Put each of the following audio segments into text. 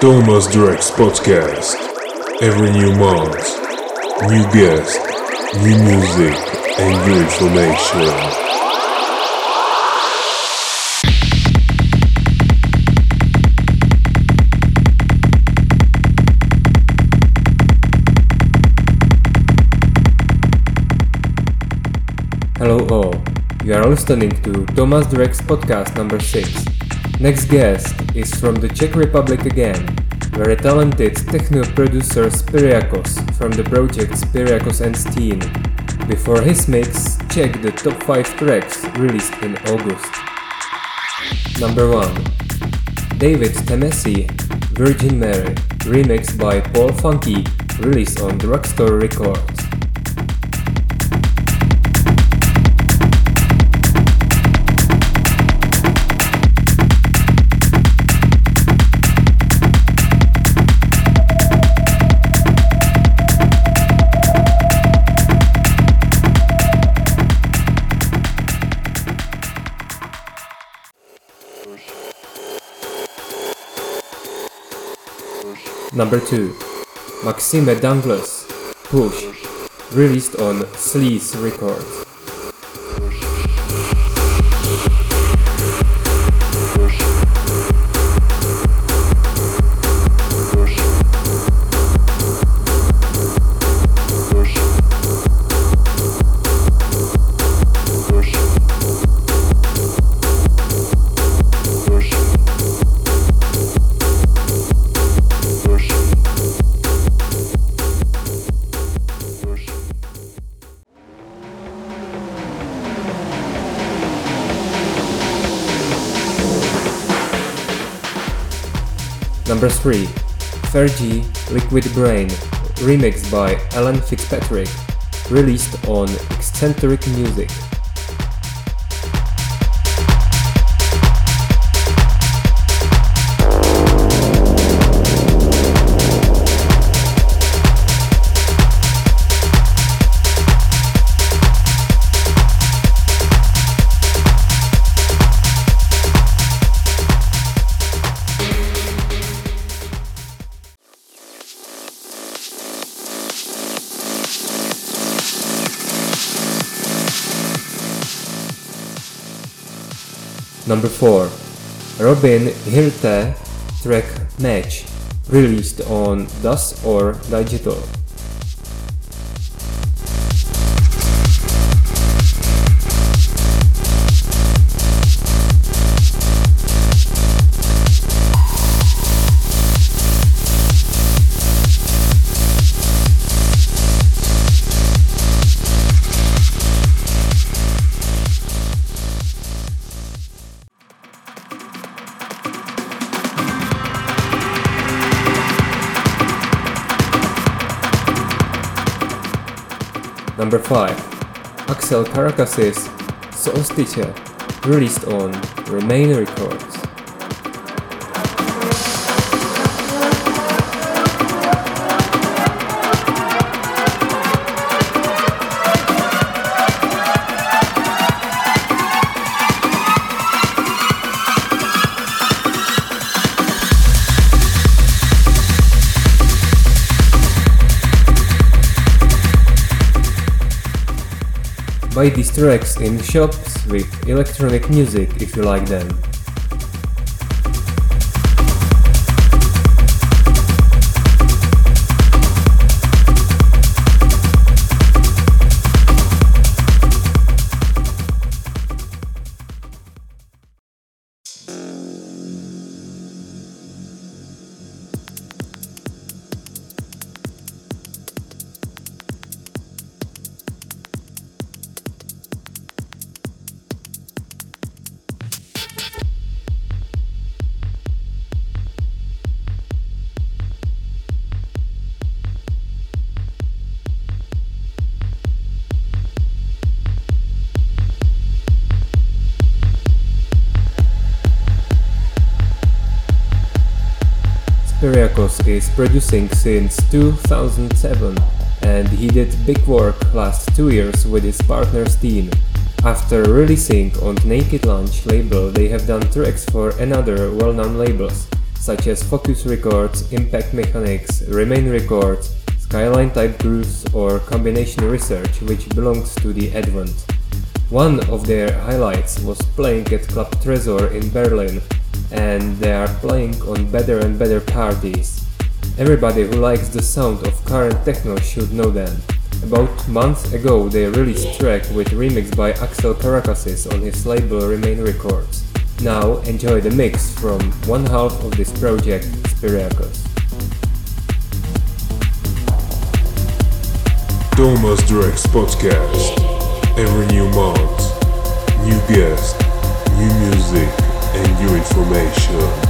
Thomas Drex Podcast. Every new month, new guest, new music, and new information. Hello all, you are listening to Thomas Drex podcast number 6. Next guest is from the Czech Republic again, very talented techno producer Spiriakos from the project Spiriakos and Steen. Before his mix, check the top 5 tracks released in August. Number 1 David Temesi, Virgin Mary, remixed by Paul Funky, released on Drugstore Records. Number 2 Maxime Dangles Push released on Sleaze Records. Number 3 Fergie Liquid Brain remixed by Alan Fitzpatrick released on Excentric Muzik. Number 4 Robin Hirte track Match released on Das or Digital. Number 5 Axel Karakasis Solstice released on Remain Records. Buy these tracks in shops with electronic music if you like them. Producing since 2007 and he did big work last two years with his partner's team. After releasing on Naked Lunch label they have done tracks for another well-known labels such as Focus Records, Impact Mechanics, Remain Records, Skyline Type Grooves or Kombination Research which belongs to the Advent. One of their highlights was playing at Club Tresor in Berlin and they are playing on better and better parties. Everybody who likes the sound of current techno should know them. About months ago they released track with remix by Axel Karakasis on his label Remain Records. Now enjoy the mix from one half of this project, Spiriakos. Thomas Drex Podcast. Every new month, new guest, new music, and new information.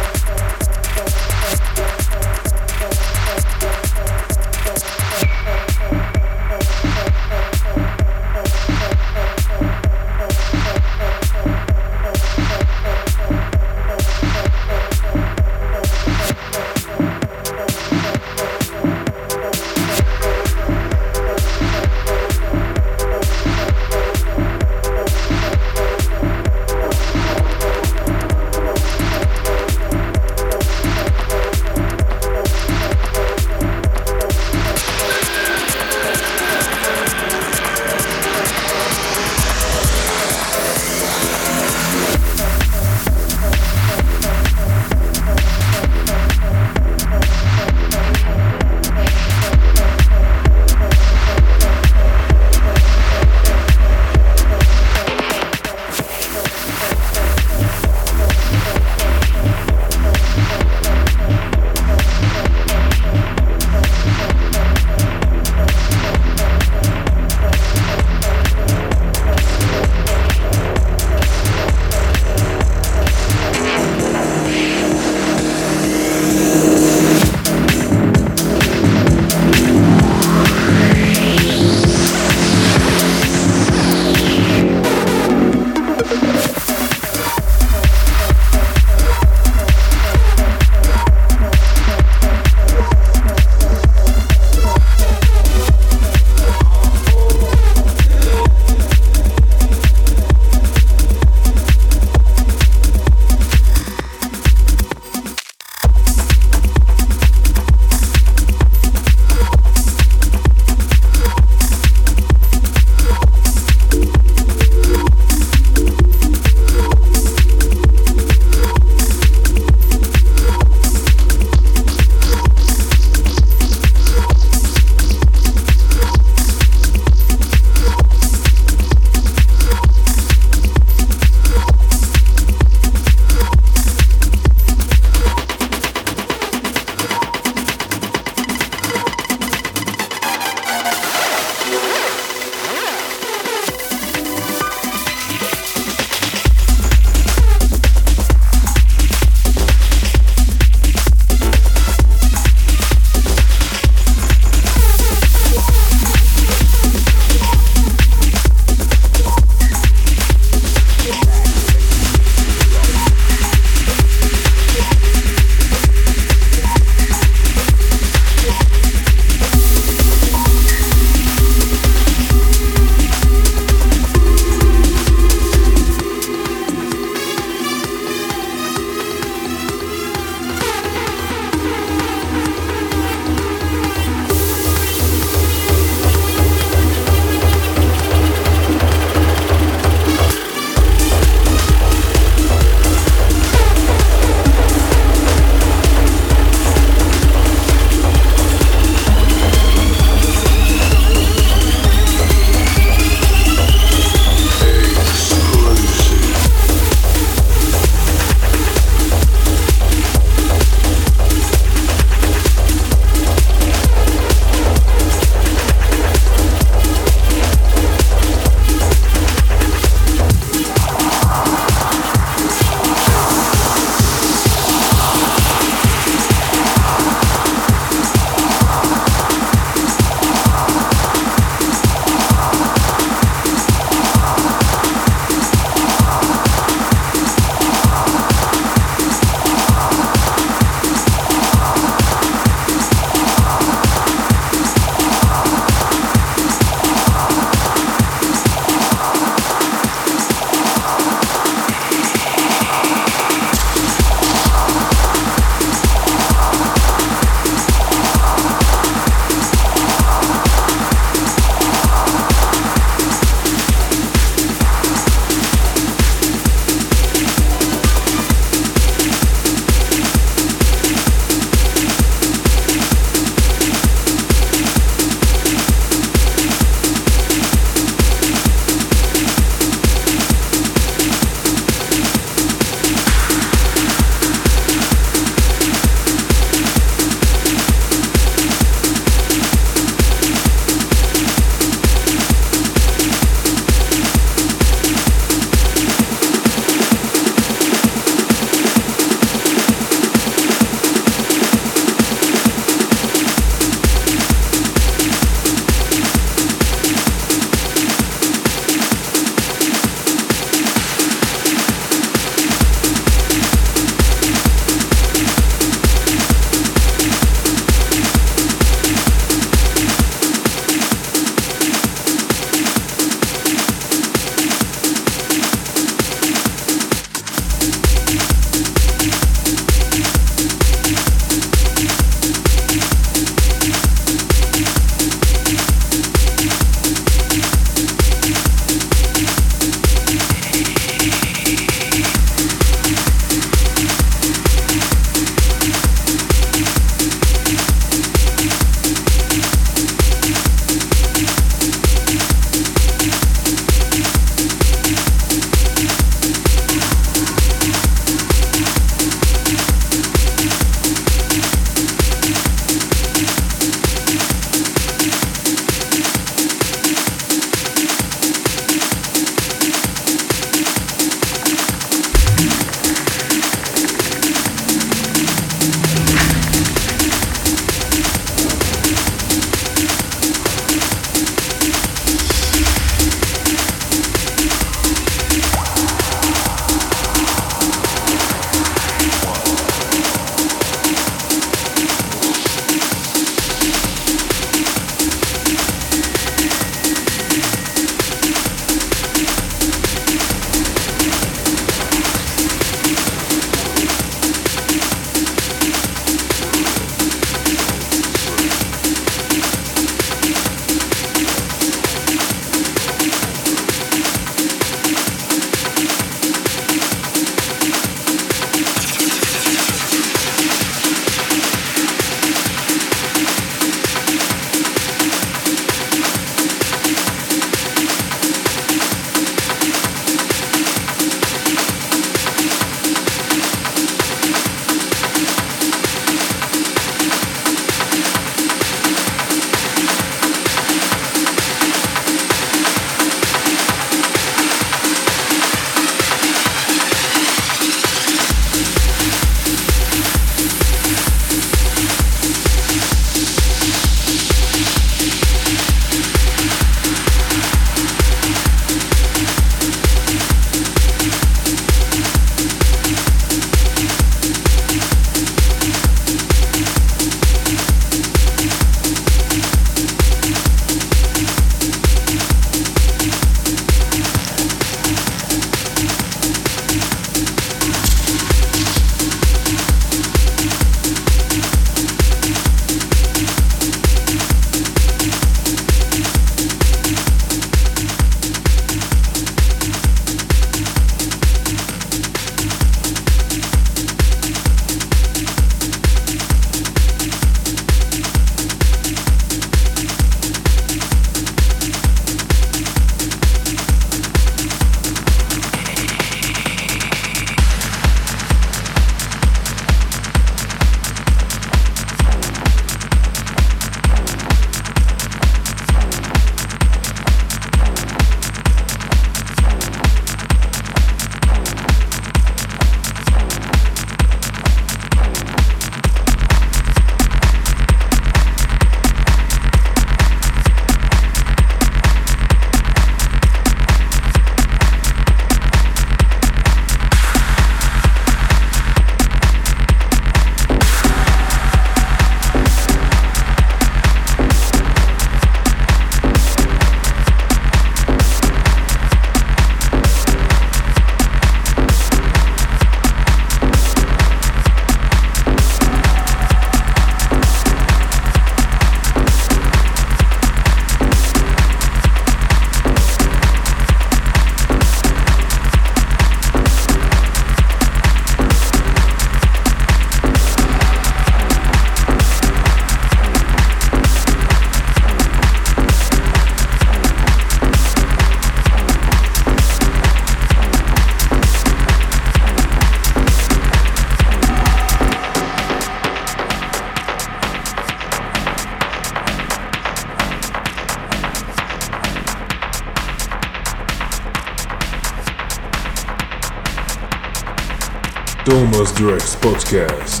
Thomas Drex podcast.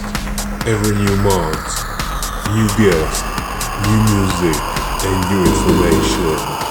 Every new month, new guests, new music, and new information.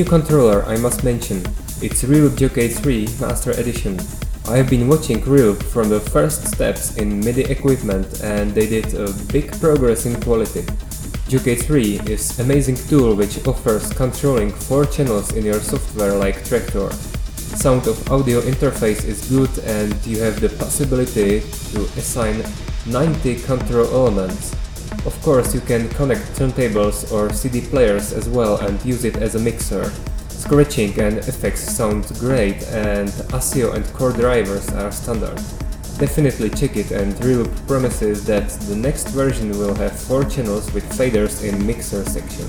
New controller I must mention. It's Reloop Jockey 3 Master Edition. I have been watching Reloop from the first steps in MIDI equipment and they did a big progress in quality. Jockey 3 is amazing tool which offers controlling 4 channels in your software like Traktor. Sound of audio interface is good and you have the possibility to assign 90 control elements. Of course you can connect turntables or CD players as well and use it as a mixer. Scratching and effects sound great and ASIO and core drivers are standard. Definitely check it and Reloop promises that the next version will have 4 channels with faders in mixer section.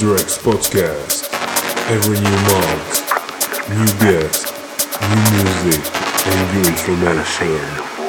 Drex Podcast. Every new month, new guests, new music, and new information.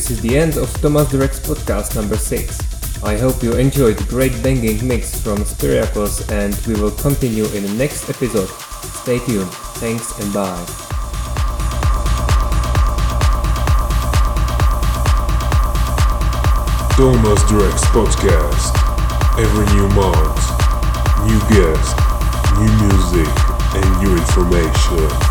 This is the end of Thomas Drex podcast number 6. I hope you enjoyed the great banging mix from Spiriakos and we will continue in the next episode. Stay tuned. Thanks and bye. Thomas Drex podcast. Every new month, new guest, new music, and new information.